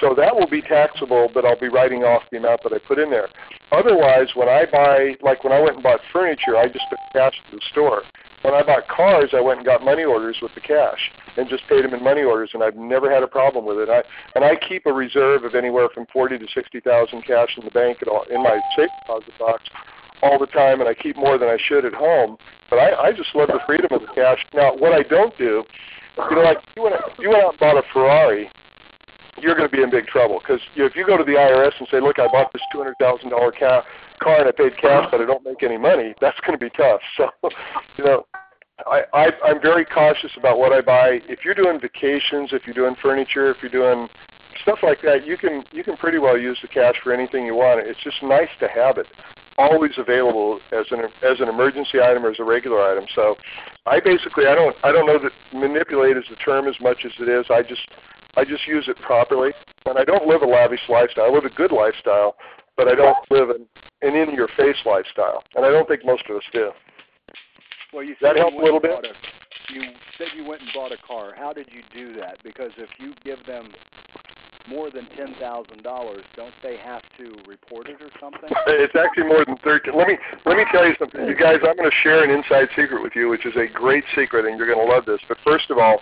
So that will be taxable, but I'll be writing off the amount that I put in there. Otherwise, when I buy, like when I went and bought furniture, I just took cash to the store. When I bought cars, I went and got money orders with the cash and just paid them in money orders, and I've never had a problem with it. I and I keep a reserve of anywhere from forty to sixty thousand cash in the bank at all, in my safe deposit box all the time, and I keep more than I should at home. But I, I just love the freedom of the cash. Now, what I don't do, you know, like you went, if you went out and bought a Ferrari, you're going to be in big trouble because you know, if you go to the IRS and say, "Look, I bought this two hundred thousand dollar car and I paid cash, but I don't make any money," that's going to be tough. So, you know, I, I I'm very cautious about what I buy. If you're doing vacations, if you're doing furniture, if you're doing stuff like that, you can you can pretty well use the cash for anything you want. It's just nice to have it always available as an as an emergency item or as a regular item. So I basically I don't I don't know that manipulate is the term as much as it is. I just I just use it properly, and I don't live a lavish lifestyle. I live a good lifestyle, but I don't live an, an in-your-face lifestyle, and I don't think most of us do. Well, you that help you a little bit? bought a- you said you went and bought a car. How did you do that? Because if you give them more than ten thousand dollars, don't they have to report it or something? It's actually more than 13. Let me let me tell you something, you guys. I'm going to share an inside secret with you, which is a great secret, and you're going to love this. But first of all,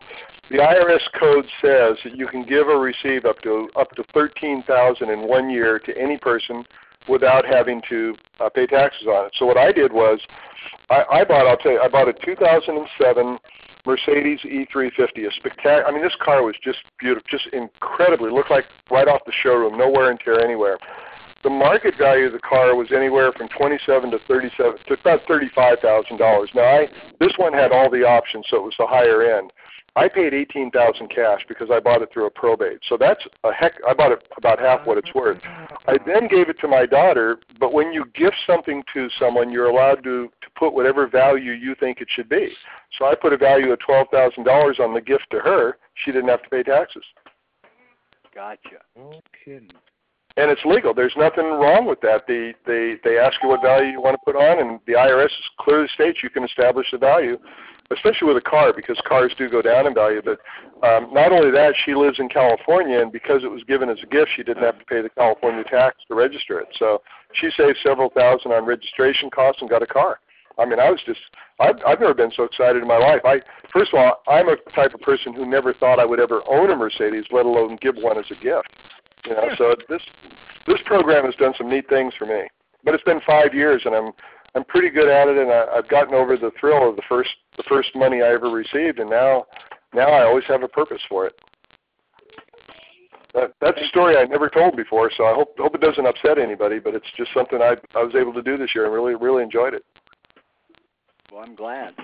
the IRS code says that you can give or receive up to up to 13,000 in one year to any person without having to uh, pay taxes on it. So what I did was, I, I bought. I'll tell you, I bought a 2007 Mercedes E350. A spectacular. I mean, this car was just beautiful, just incredibly. Looked like right off the showroom, no wear and tear anywhere. The market value of the car was anywhere from 27 to 37 to about $35,000. Now, I this one had all the options, so it was the higher end. I paid eighteen thousand cash because I bought it through a probate. So that's a heck. I bought it about half what it's worth. I then gave it to my daughter. But when you gift something to someone, you're allowed to to put whatever value you think it should be. So I put a value of twelve thousand dollars on the gift to her. She didn't have to pay taxes. Gotcha. No kidding. And it's legal. There's nothing wrong with that. They they they ask you what value you want to put on, and the IRS clearly states you can establish the value especially with a car because cars do go down in value. But um, not only that, she lives in California, and because it was given as a gift, she didn't have to pay the California tax to register it. So she saved several thousand on registration costs and got a car. I mean, I was just I've, I've never been so excited in my life. I first of all, I'm a type of person who never thought I would ever own a Mercedes, let alone give one as a gift. You know, so this this program has done some neat things for me. But it's been five years, and I'm I'm pretty good at it, and I, I've gotten over the thrill of the first the first money I ever received, and now now I always have a purpose for it. That, that's a story I never told before, so I hope hope it doesn't upset anybody. But it's just something I I was able to do this year and really really enjoyed it. Well, I'm glad.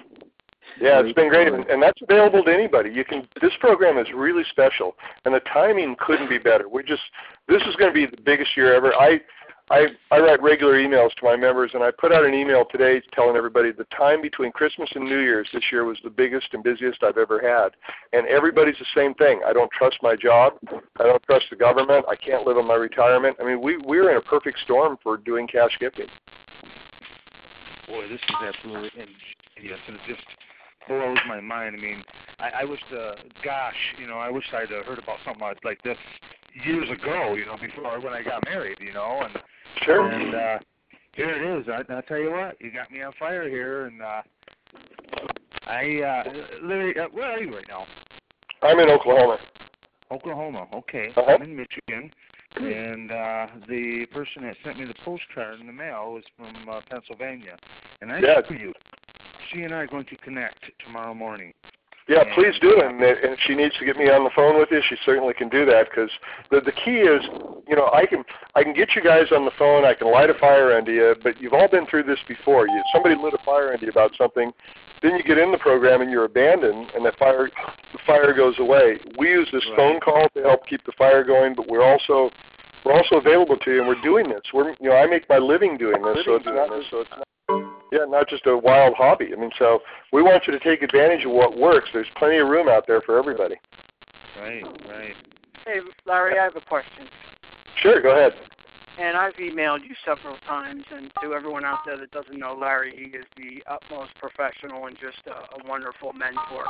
Yeah, it's been great, and, and that's available to anybody. You can. This program is really special, and the timing couldn't be better. We just this is going to be the biggest year ever. I I, I write regular emails to my members, and I put out an email today telling everybody the time between Christmas and New Year's this year was the biggest and busiest I've ever had. And everybody's the same thing. I don't trust my job. I don't trust the government. I can't live on my retirement. I mean, we we're in a perfect storm for doing cash gifting. Boy, this is absolutely and yes, and it just blows my mind. I mean, I, I wish the gosh, you know, I wish I'd uh, heard about something like this years ago. You know, before when I got married. You know, and Sure. and uh, here it is. I, I'll tell you what, you got me on fire here, and uh, I uh, Larry, uh, where are you right now? I'm in Oklahoma. Oklahoma. Okay, Uh-huh. I'm in Michigan, and uh, the person that sent me the postcard in the mail was from uh, Pennsylvania, and I tell you, she and I are going to connect tomorrow morning. Yeah, please do. And, and if she needs to get me on the phone with you, she certainly can do that. Because the the key is, you know, I can I can get you guys on the phone. I can light a fire under you. But you've all been through this before. You somebody lit a fire under you about something. Then you get in the program and you're abandoned, and the fire the fire goes away. We use this Right. phone call to help keep the fire going, but we're also we're also available to you, and we're doing this. We're you know I make my living doing this, so it's not so it's not yeah, not just a wild hobby. I mean, so we want you to take advantage of what works. There's plenty of room out there for everybody. Right, right. Hey, Larry, I have a question. Sure, go ahead. And I've emailed you several times, and to everyone out there that doesn't know Larry, he is the utmost professional and just a, a wonderful mentor.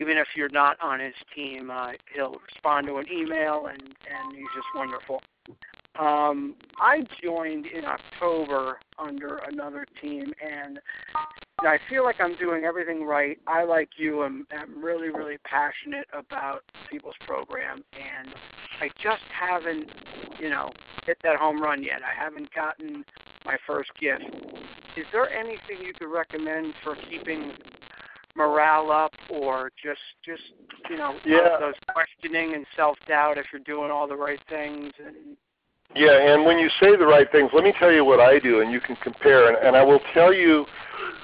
Even if you're not on his team, uh, he'll respond to an email, and and he's just wonderful. Um, I joined in October under another team, and I feel like I'm doing everything right. I, like you, am, am really, really passionate about people's program, and I just haven't, you know, hit that home run yet. I haven't gotten my first gift. Is there anything you could recommend for keeping morale up, or just, just, you know, Yeah. those questioning and self doubt if you're doing all the right things and Yeah, and when you say the right things, let me tell you what I do, and you can compare. And, and I will tell you,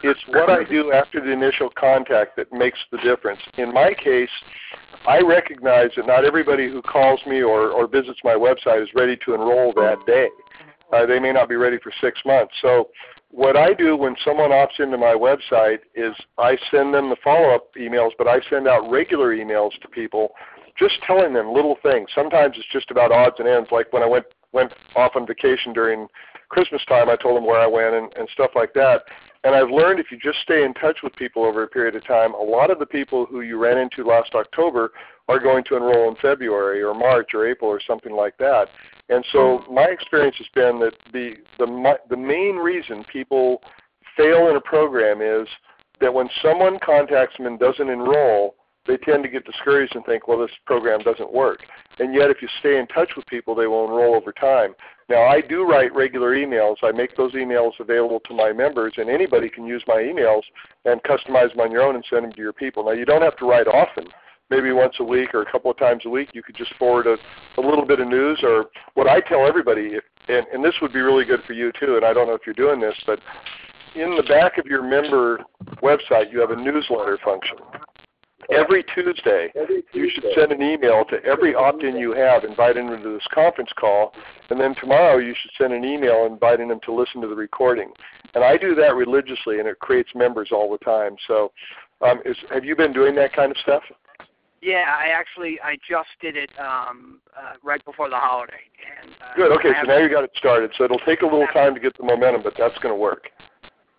it's what I do after the initial contact that makes the difference. In my case, I recognize that not everybody who calls me or, or visits my website is ready to enroll that day. Uh, they may not be ready for six months. So what I do when someone opts into my website is I send them the follow-up emails, but I send out regular emails to people just telling them little things. Sometimes it's just about odds and ends, like when I went went off on vacation during Christmas time, I told them where I went and, and stuff like that. And I've learned if you just stay in touch with people over a period of time, a lot of the people who you ran into last October are going to enroll in February or March or April or something like that. And so hmm. my experience has been that the the the main reason people fail in a program is that when someone contacts them and doesn't enroll, they tend to get discouraged and think, well, this program doesn't work. And yet, if you stay in touch with people, they will enroll over time. Now, I do write regular emails. I make those emails available to my members, and anybody can use my emails and customize them on your own and send them to your people. Now, you don't have to write often. Maybe once a week or a couple of times a week, you could just forward a, a little bit of news. Or what I tell everybody, if, and, and this would be really good for you too, and I don't know if you're doing this, but in the back of your member website, you have a newsletter function. Every Tuesday, you should send an email to every opt-in you have, inviting them to this conference call, and then tomorrow you should send an email inviting them to listen to the recording. And I do that religiously, and it creates members all the time. So, um, is, have you been doing that kind of stuff? Yeah, I actually I just did it um, uh, right before the holiday. And, uh, Good. Okay, so now you got it started. So it'll take a little time to get the momentum, but that's going to work.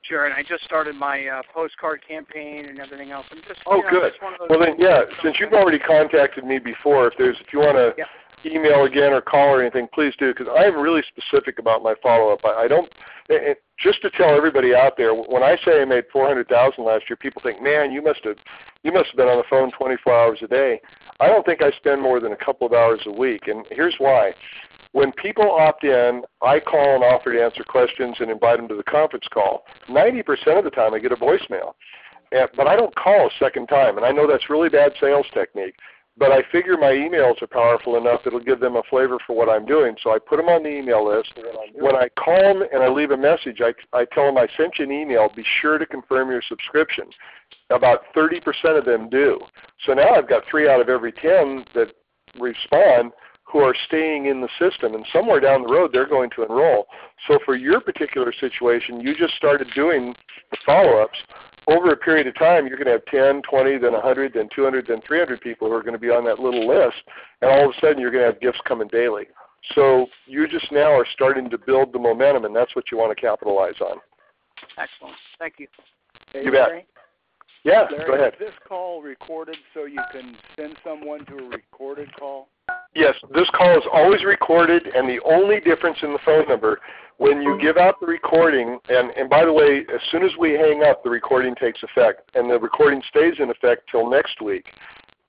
Sure, and I just started my uh, postcard campaign and everything else. I'm just oh, you know, good. Just well, then, yeah, since you've already contacted me before, if there's if you want to yeah. email again or call or anything, please do because I am really specific about my follow up. I, I don't. It, just to tell everybody out there, when I say I made four hundred thousand last year, people think, man, you must have you must have been on the phone 24 hours a day. I don't think I spend more than a couple of hours a week, and here's why. When people opt in, I call and offer to answer questions and invite them to the conference call. 90% of the time I get a voicemail. But I don't call a second time, and I know that's really bad sales technique. But I figure my emails are powerful enough it'll give them a flavor for what I'm doing. So I put them on the email list. When I call them and I leave a message, I, I tell them I sent you an email. Be sure to confirm your subscription. About 30% of them do. So now I've got three out of every 10 that respond who are staying in the system, and somewhere down the road they're going to enroll. So for your particular situation, you just started doing the follow-ups. Over a period of time, you're going to have 10, 20, then 100, then 200, then 300 people who are going to be on that little list, and all of a sudden you're going to have gifts coming daily. So you just now are starting to build the momentum, and that's what you want to capitalize on. Excellent. Thank you. Hey, You bet. Larry? Yeah, Larry, go ahead. Is this call recorded so you can send someone to a recorded call? Yes, this call is always recorded, and the only difference in the phone number, when you give out the recording, and, and by the way, as soon as we hang up, the recording takes effect, and the recording stays in effect till next week,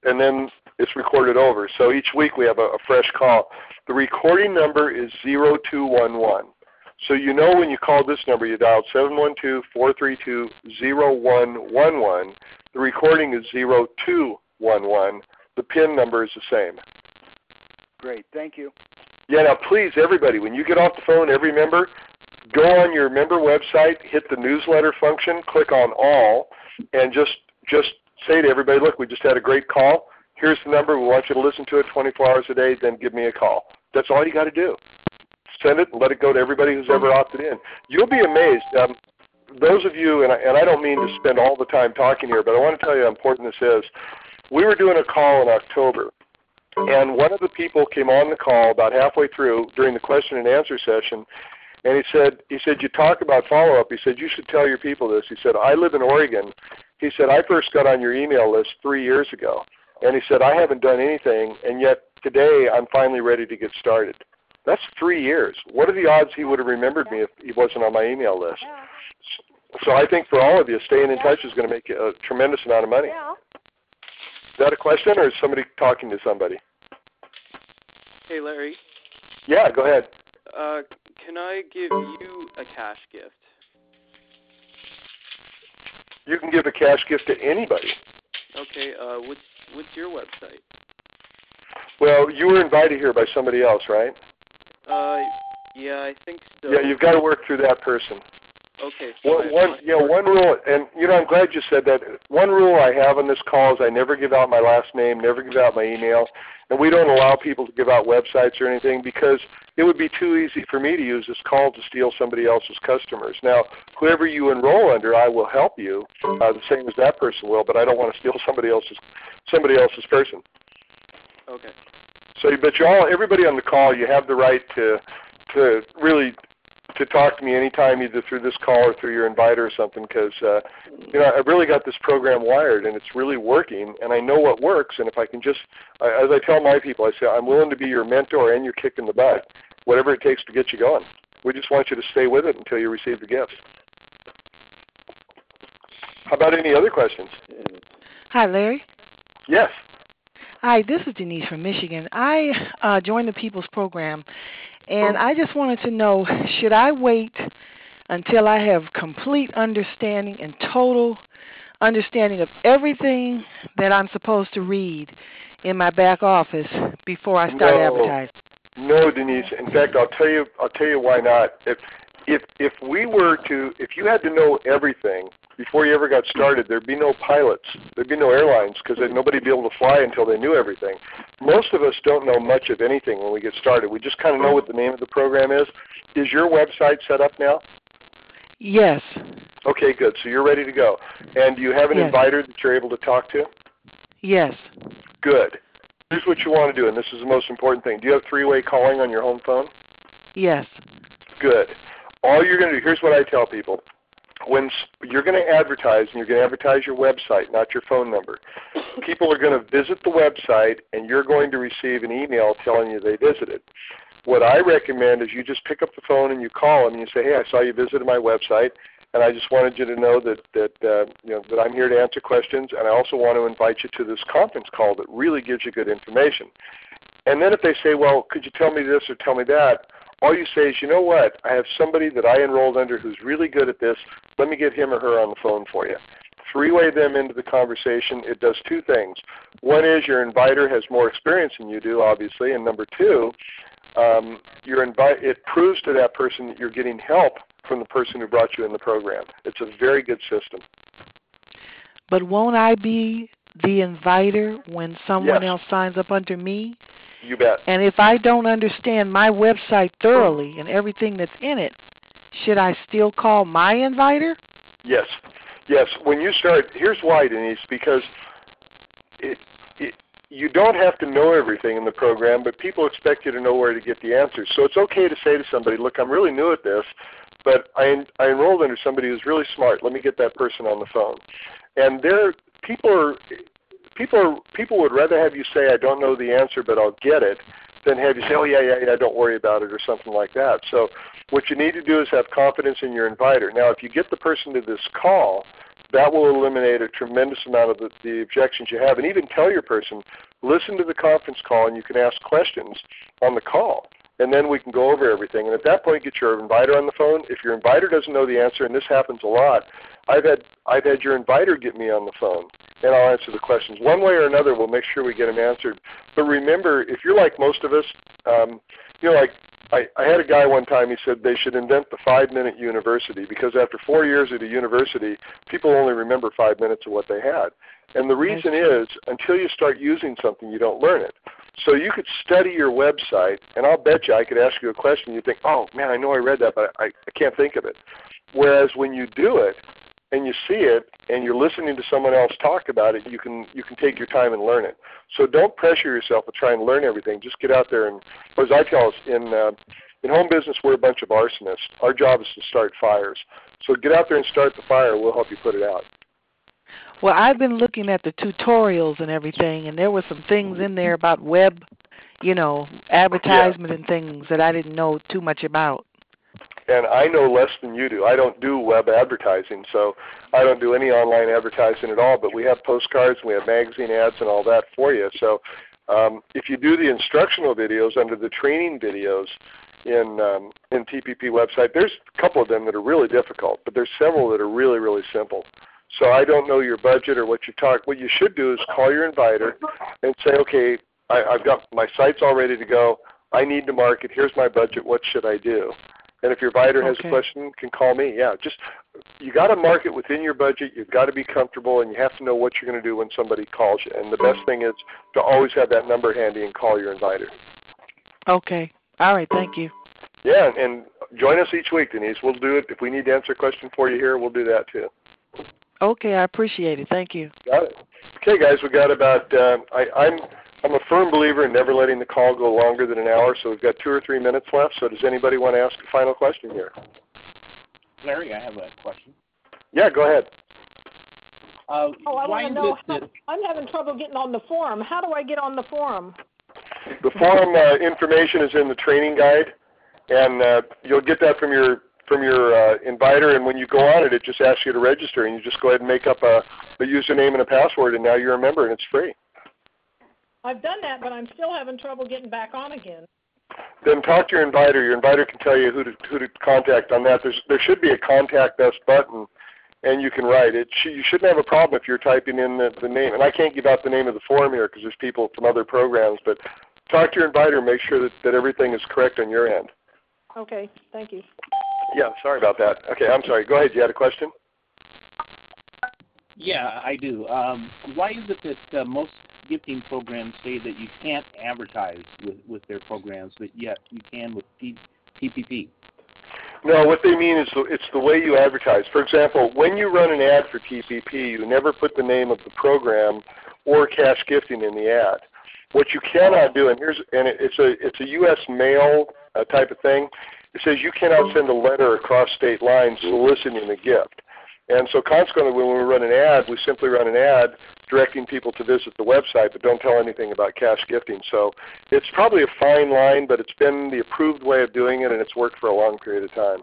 and then it's recorded over. So each week we have a, a fresh call. The recording number is 0211. So you know when you call this number, you dialed 712-432-0111. The recording is 0211. The PIN number is the same. Great. Thank you. Yeah, now please, everybody, when you get off the phone, every member, go on your member website, hit the newsletter function, click on all, and just just say to everybody, look, we just had a great call. Here's the number. We want you to listen to it 24 hours a day. Then give me a call. That's all you got to do. Send it and let it go to everybody who's ever opted in. You'll be amazed. Um, those of you, and I, and I don't mean to spend all the time talking here, but I want to tell you how important this is. We were doing a call in October, and one of the people came on the call about halfway through during the question and answer session, and he said, he said, you talk about follow up. He said, you should tell your people this. He said, I live in Oregon. He said, I first got on your email list three years ago. And he said, I haven't done anything, and yet today I'm finally ready to get started. That's three years. What are the odds he would have remembered me if he wasn't on my email list? So I think for all of you, staying in touch is going to make you a tremendous amount of money. Is that a question, or is somebody talking to somebody? Hey, Larry. Yeah, go ahead. Uh, can I give you a cash gift? You can give a cash gift to anybody. Okay. Uh, what's what's your website? Well, you were invited here by somebody else, right? Uh, yeah, I think so. Yeah, you've got to work through that person. Okay. Fine. one, know, one rule, and you know, I'm glad you said that. One rule I have on this call is I never give out my last name, never give out my email, and we don't allow people to give out websites or anything because it would be too easy for me to use this call to steal somebody else's customers. Now, whoever you enroll under, I will help you, uh, the same as that person will, but I don't want to steal somebody else's somebody else's person. Okay. So, but you all, everybody on the call, you have the right to to really to talk to me anytime, either through this call or through your inviter or something, because uh, you know I've really got this program wired and it's really working, and I know what works. And if I can just, I, as I tell my people, I say I'm willing to be your mentor and your kick in the butt. whatever it takes to get you going. We just want you to stay with it until you receive the gifts. How about any other questions? Hi, Larry. Yes. Hi, this is Denise from Michigan. I uh, joined the People's Program, and oh. I just wanted to know should I wait until I have complete understanding and total understanding of everything that I'm supposed to read in my back office before I start no, advertising? No, Denise. In fact, I'll tell you. I'll tell you why not. If if if we were to, if you had to know everything before you ever got started, there'd be no pilots, there'd be no airlines because nobody'd be able to fly until they knew everything. Most of us don't know much of anything when we get started. We just kind of know what the name of the program is. Is your website set up now? Yes. Okay, good. So you're ready to go. And do you have an yes. inviter that you're able to talk to? Yes. Good. Here's what you want to do, and this is the most important thing. Do you have three-way calling on your home phone? Yes. Good. All you're going to do, here's what I tell people. When you're going to advertise, and you're going to advertise your website, not your phone number, people are going to visit the website, and you're going to receive an email telling you they visited. What I recommend is you just pick up the phone and you call them and you say, "Hey, I saw you visited my website, and I just wanted you to know that that uh, you know that I'm here to answer questions, and I also want to invite you to this conference call that really gives you good information." And then if they say, "Well, could you tell me this or tell me that?" All you say is, you know what, I have somebody that I enrolled under who's really good at this. Let me get him or her on the phone for you. Three-way them into the conversation. It does two things. One is your inviter has more experience than you do, obviously, and number two, um, your invi- it proves to that person that you're getting help from the person who brought you in the program. It's a very good system. But won't I be the inviter when someone yes. else signs up under me? You bet. And if I don't understand my website thoroughly and everything that's in it, should I still call my inviter? Yes. Yes. When you start, here's why, Denise, because it, it, you don't have to know everything in the program, but people expect you to know where to get the answers. So it's okay to say to somebody, look, I'm really new at this, but I, I enrolled under somebody who's really smart. Let me get that person on the phone. And there, people are people are, people would rather have you say I don't know the answer but I'll get it than have you say oh yeah yeah yeah don't worry about it or something like that. So what you need to do is have confidence in your inviter. Now if you get the person to this call, that will eliminate a tremendous amount of the, the objections you have and even tell your person listen to the conference call and you can ask questions on the call and then we can go over everything. And at that point, get your inviter on the phone. If your inviter doesn't know the answer, and this happens a lot, I've had I've had your inviter get me on the phone, and I'll answer the questions one way or another. We'll make sure we get them answered. But remember, if you're like most of us, um, you know, like I, I had a guy one time. He said they should invent the five-minute university because after four years at a university, people only remember five minutes of what they had. And the reason is, until you start using something, you don't learn it. So you could study your website, and I'll bet you I could ask you a question. You think, oh man, I know I read that, but I, I can't think of it. Whereas when you do it and you see it and you're listening to someone else talk about it, you can you can take your time and learn it. So don't pressure yourself to try and learn everything. Just get out there and, as I tell us in uh, in home business, we're a bunch of arsonists. Our job is to start fires. So get out there and start the fire. We'll help you put it out. Well, I've been looking at the tutorials and everything, and there were some things in there about web, you know, advertisement yeah. and things that I didn't know too much about. And I know less than you do. I don't do web advertising, so I don't do any online advertising at all. But we have postcards, we have magazine ads, and all that for you. So um, if you do the instructional videos under the training videos in um, in TPP website, there's a couple of them that are really difficult, but there's several that are really really simple. So I don't know your budget or what you talk. What you should do is call your inviter and say, okay, I, I've got my site's all ready to go. I need to market. Here's my budget. What should I do? And if your inviter has Okay. a question, can call me. Yeah, just you got to market within your budget. You've got to be comfortable, and you have to know what you're going to do when somebody calls you. And the best thing is to always have that number handy and call your inviter. Okay. All right. Thank you. Yeah, and, and join us each week, Denise. We'll do it if we need to answer a question for you here. We'll do that too. Okay. I appreciate it. Thank you. Got it. Okay, guys, we got about. Uh, I, I'm I'm a firm believer in never letting the call go longer than an hour, so we've got two or three minutes left. So does anybody want to ask a final question here? Larry, I have a question. Yeah, go ahead. Uh, Oh, I want to know. How, I'm having trouble getting on the forum. How do I get on the forum? The forum uh, information is in the training guide. and uh, you'll get that from your from your uh, inviter. And when you go on it, it just asks you to register, and you just go ahead and make up a, a username and a password, and now you're a member, and it's free. I've done that, but I'm still having trouble getting back on again. Then talk to your inviter. Your inviter can tell you who to who to contact on that. There's there should be a contact us button, and you can write it. You shouldn't have a problem if you're typing in the, the name. And I can't give out the name of the forum here because there's people from other programs. But talk to your inviter. And make sure that, that everything is correct on your end. Okay, thank you. Yeah, sorry about that. Okay, I'm sorry. Go ahead. You had a question? Yeah, I do. Um, why is it that uh, most gifting programs say that you can't advertise with, with their programs, but yet you can with T- TPP? No, what they mean is it's the way you advertise. For example, when you run an ad for TPP, you never put the name of the program or cash gifting in the ad. What you cannot do, and here's and it's a it's a U.S. mail uh, type of thing. It says you cannot send a letter across state lines soliciting a gift. And so consequently, when we run an ad, we simply run an ad directing people to visit the website, but don't tell anything about cash gifting. So it's probably a fine line, but it's been the approved way of doing it, and it's worked for a long period of time.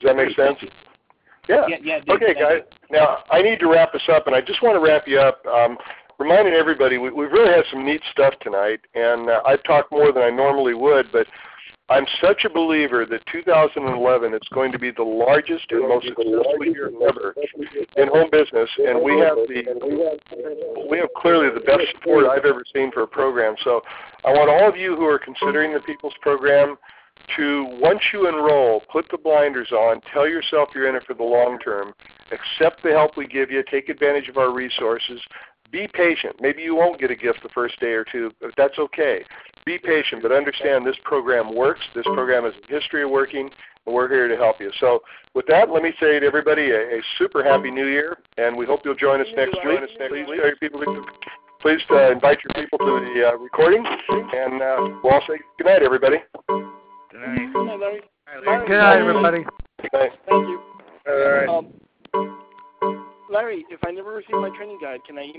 Does that make sense? Yeah. Yeah, yeah. Okay, guys. Now I need to wrap this up, and I just want to wrap you up, um, reminding everybody we, we've really had some neat stuff tonight, and uh, I've talked more than I normally would, but I'm such a believer that 2011 is going to be the largest and most successful year ever in home business, and we have the we have clearly the best support I've ever seen for a program. So I want all of you who are considering the People's Program to once you enroll, put the blinders on, tell yourself you're in it for the long term, accept the help we give you, take advantage of our resources, be patient. Maybe you won't get a gift the first day or two, but that's okay. Be patient, but understand this program works. This program has a history of working, and we're here to help you. So with that, let me say to everybody a, a super happy new year, and we hope you'll join us next week. Please tell your people to, please uh, invite your people to the uh, recording, and uh, we'll all say good night, everybody. Good night. Good night, Larry. Larry. Good night, everybody. Good night. Thank you. All right. Um, Larry, if I never receive my training guide, can I